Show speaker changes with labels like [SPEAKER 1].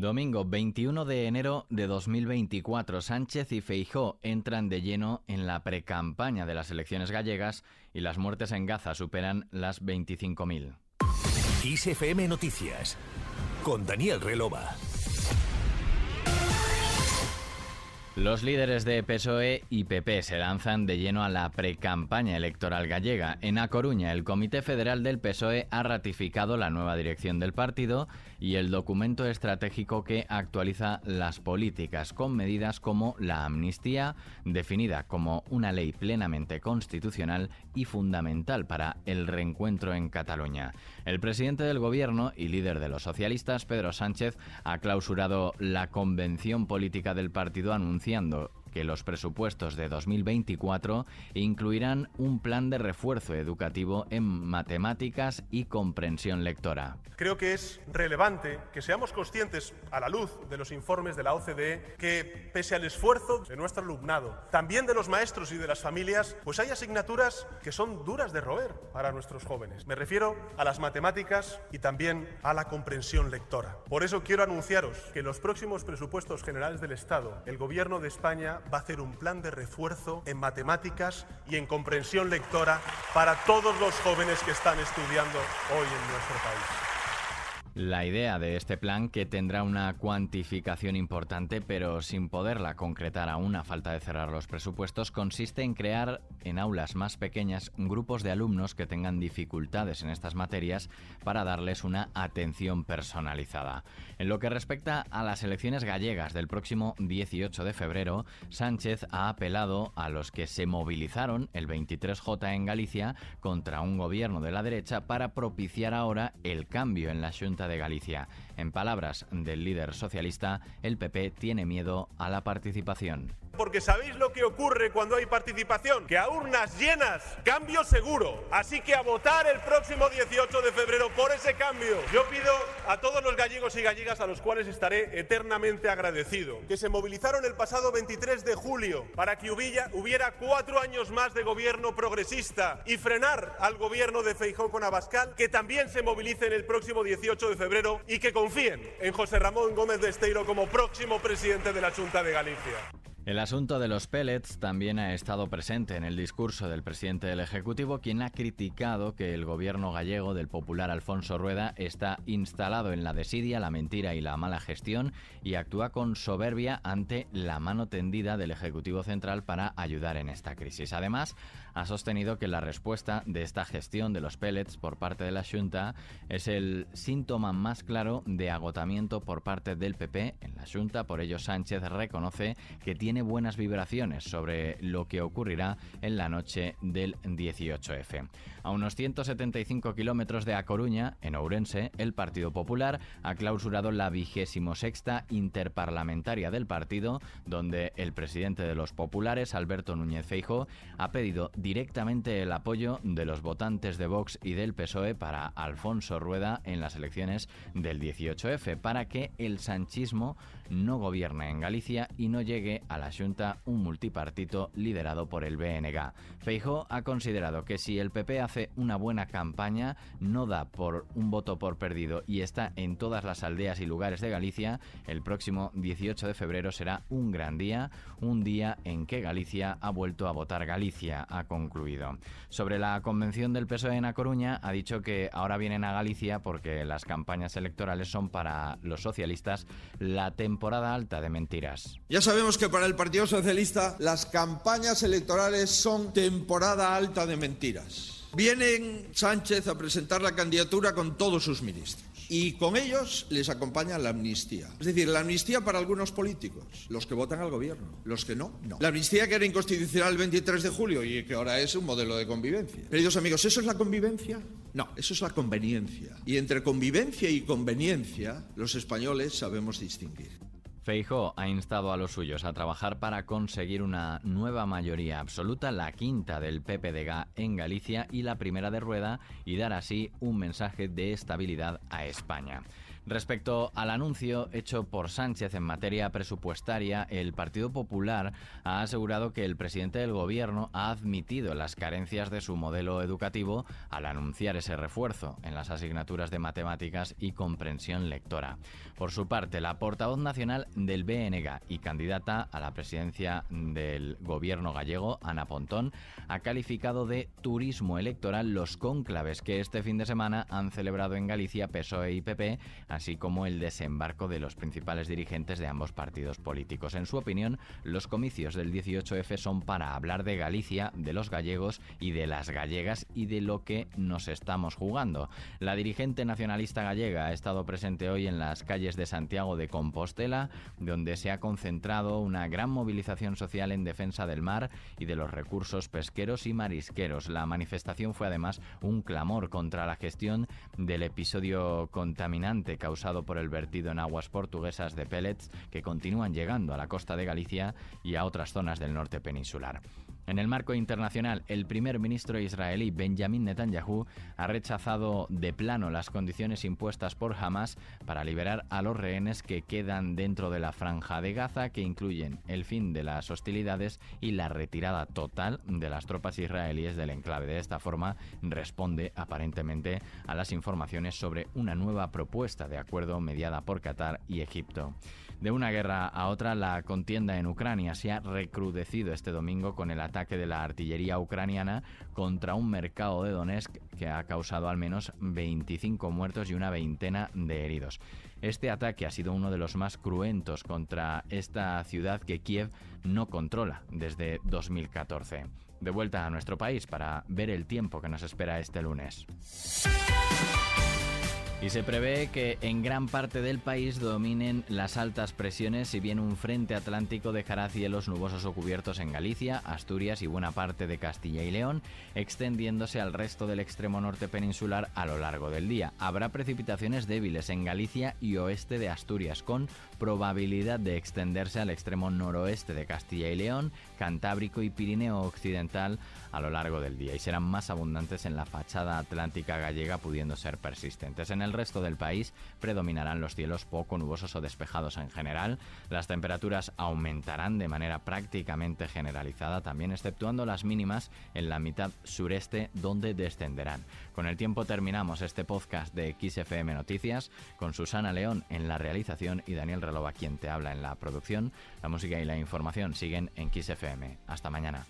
[SPEAKER 1] Domingo 21 de enero de 2024, Sánchez y Feijó entran de lleno en la precampaña de las elecciones gallegas y las muertes en Gaza superan las 25.000.
[SPEAKER 2] ISFM Noticias con Daniel Relova.
[SPEAKER 1] Los líderes de PSOE y PP se lanzan de lleno a la precampaña electoral gallega. En A Coruña, el Comité Federal del PSOE ha ratificado la nueva dirección del partido y el documento estratégico que actualiza las políticas con medidas como la amnistía, definida como una ley plenamente constitucional y fundamental para el reencuentro en Cataluña. El presidente del gobierno y líder de los socialistas, Pedro Sánchez, ha clausurado la convención política del partido anunciando que los presupuestos de 2024 incluirán un plan de refuerzo educativo en matemáticas y comprensión lectora.
[SPEAKER 3] Creo que es relevante que seamos conscientes, a la luz de los informes de la OCDE, que pese al esfuerzo de nuestro alumnado, también de los maestros y de las familias, pues hay asignaturas que son duras de roer para nuestros jóvenes. Me refiero a las matemáticas y también a la comprensión lectora. Por eso quiero anunciaros que en los próximos presupuestos generales del Estado, el Gobierno de España va a hacer un plan de refuerzo en matemáticas y en comprensión lectora para todos los jóvenes que están estudiando hoy en nuestro país.
[SPEAKER 1] La idea de este plan, que tendrá una cuantificación importante pero sin poderla concretar aún a falta de cerrar los presupuestos, consiste en crear en aulas más pequeñas grupos de alumnos que tengan dificultades en estas materias para darles una atención personalizada. En lo que respecta a las elecciones gallegas del próximo 18 de febrero, Sánchez ha apelado a los que se movilizaron el 23J en Galicia contra un gobierno de la derecha para propiciar ahora el cambio en la Junta de Galicia. En palabras del líder socialista, el PP tiene miedo a la participación.
[SPEAKER 3] Porque sabéis lo que ocurre cuando hay participación, que a urnas llenas, cambio seguro. Así que a votar el próximo 18 de febrero por ese cambio. Yo pido a todos los gallegos y gallegas a los cuales estaré eternamente agradecido, que se movilizaron el pasado 23 de julio para que hubiera, hubiera cuatro años más de gobierno progresista y frenar al gobierno de Feijó con Abascal, que también se movilicen el próximo 18 de febrero y que confíen en José Ramón Gómez de Esteiro como próximo presidente de la Junta de Galicia.
[SPEAKER 1] El asunto de los pellets también ha estado presente en el discurso del presidente del Ejecutivo, quien ha criticado que el gobierno gallego del popular Alfonso Rueda está instalado en la desidia, la mentira y la mala gestión y actúa con soberbia ante la mano tendida del Ejecutivo Central para ayudar en esta crisis. Además, ha sostenido que la respuesta de esta gestión de los pellets por parte de la Junta es el síntoma más claro de agotamiento por parte del PP en la Junta. Por ello, Sánchez reconoce que tiene buenas vibraciones sobre lo que ocurrirá en la noche del 18F. A unos 175 kilómetros de A Coruña, en Ourense, el Partido Popular ha clausurado la vigésimo sexta interparlamentaria del partido, donde el presidente de los populares, Alberto Núñez Feijo, ha pedido directamente el apoyo de los votantes de Vox y del PSOE para Alfonso Rueda en las elecciones del 18F, para que el sanchismo no gobierne en Galicia y no llegue a la Junta un multipartito liderado por el BNG. Feijo ha considerado que si el PP hace una buena campaña, no da por un voto por perdido y está en todas las aldeas y lugares de Galicia, el próximo 18 de febrero será un gran día, un día en que Galicia ha vuelto a votar Galicia, ha concluido. Sobre la convención del PSOE en A Coruña, ha dicho que ahora vienen a Galicia porque las campañas electorales son para los socialistas la temporada alta de mentiras.
[SPEAKER 4] Ya sabemos que para el Partido Socialista las campañas electorales son temporada alta de mentiras. Vienen Sánchez a presentar la candidatura con todos sus ministros y con ellos les acompaña la amnistía. Es decir, la amnistía para algunos políticos, los que votan al gobierno, los que no, no. La amnistía que era inconstitucional el 23 de julio y que ahora es un modelo de convivencia. Queridos amigos, ¿eso es la convivencia? No, eso es la conveniencia. Y entre convivencia y conveniencia, los españoles sabemos distinguir.
[SPEAKER 1] Feijó ha instado a los suyos a trabajar para conseguir una nueva mayoría absoluta, la quinta del PPDG en Galicia y la primera de Rueda, y dar así un mensaje de estabilidad a España. Respecto al anuncio hecho por Sánchez en materia presupuestaria, el Partido Popular ha asegurado que el presidente del Gobierno ha admitido las carencias de su modelo educativo al anunciar ese refuerzo en las asignaturas de matemáticas y comprensión lectora. Por su parte, la portavoz nacional del BNG y candidata a la presidencia del Gobierno gallego, Ana Pontón, ha calificado de turismo electoral los cónclaves que este fin de semana han celebrado en Galicia PSOE y PP así como el desembarco de los principales dirigentes de ambos partidos políticos. En su opinión, los comicios del 18F son para hablar de Galicia, de los gallegos y de las gallegas y de lo que nos estamos jugando. La dirigente nacionalista gallega ha estado presente hoy en las calles de Santiago de Compostela, donde se ha concentrado una gran movilización social en defensa del mar y de los recursos pesqueros y marisqueros. La manifestación fue además un clamor contra la gestión del episodio contaminante causado por el vertido en aguas portuguesas de pellets que continúan llegando a la costa de Galicia y a otras zonas del norte peninsular. En el marco internacional, el primer ministro israelí Benjamin Netanyahu ha rechazado de plano las condiciones impuestas por Hamas para liberar a los rehenes que quedan dentro de la franja de Gaza, que incluyen el fin de las hostilidades y la retirada total de las tropas israelíes del enclave. De esta forma, responde aparentemente a las informaciones sobre una nueva propuesta de acuerdo mediada por Qatar y Egipto. De una guerra a otra, la contienda en Ucrania se ha recrudecido este domingo con el ataque de la artillería ucraniana contra un mercado de Donetsk que ha causado al menos 25 muertos y una veintena de heridos. Este ataque ha sido uno de los más cruentos contra esta ciudad que Kiev no controla desde 2014. De vuelta a nuestro país para ver el tiempo que nos espera este lunes. Y se prevé que en gran parte del país dominen las altas presiones, si bien un frente atlántico dejará cielos nubosos o cubiertos en Galicia, Asturias y buena parte de Castilla y León, extendiéndose al resto del extremo norte peninsular a lo largo del día. Habrá precipitaciones débiles en Galicia y oeste de Asturias, con probabilidad de extenderse al extremo noroeste de Castilla y León, Cantábrico y Pirineo Occidental a lo largo del día, y serán más abundantes en la fachada atlántica gallega, pudiendo ser persistentes. En el el resto del país predominarán los cielos poco nubosos o despejados en general. Las temperaturas aumentarán de manera prácticamente generalizada, también exceptuando las mínimas en la mitad sureste donde descenderán. Con el tiempo terminamos este podcast de XFM Noticias con Susana León en la realización y Daniel Relova quien te habla en la producción. La música y la información siguen en XFM. Hasta mañana.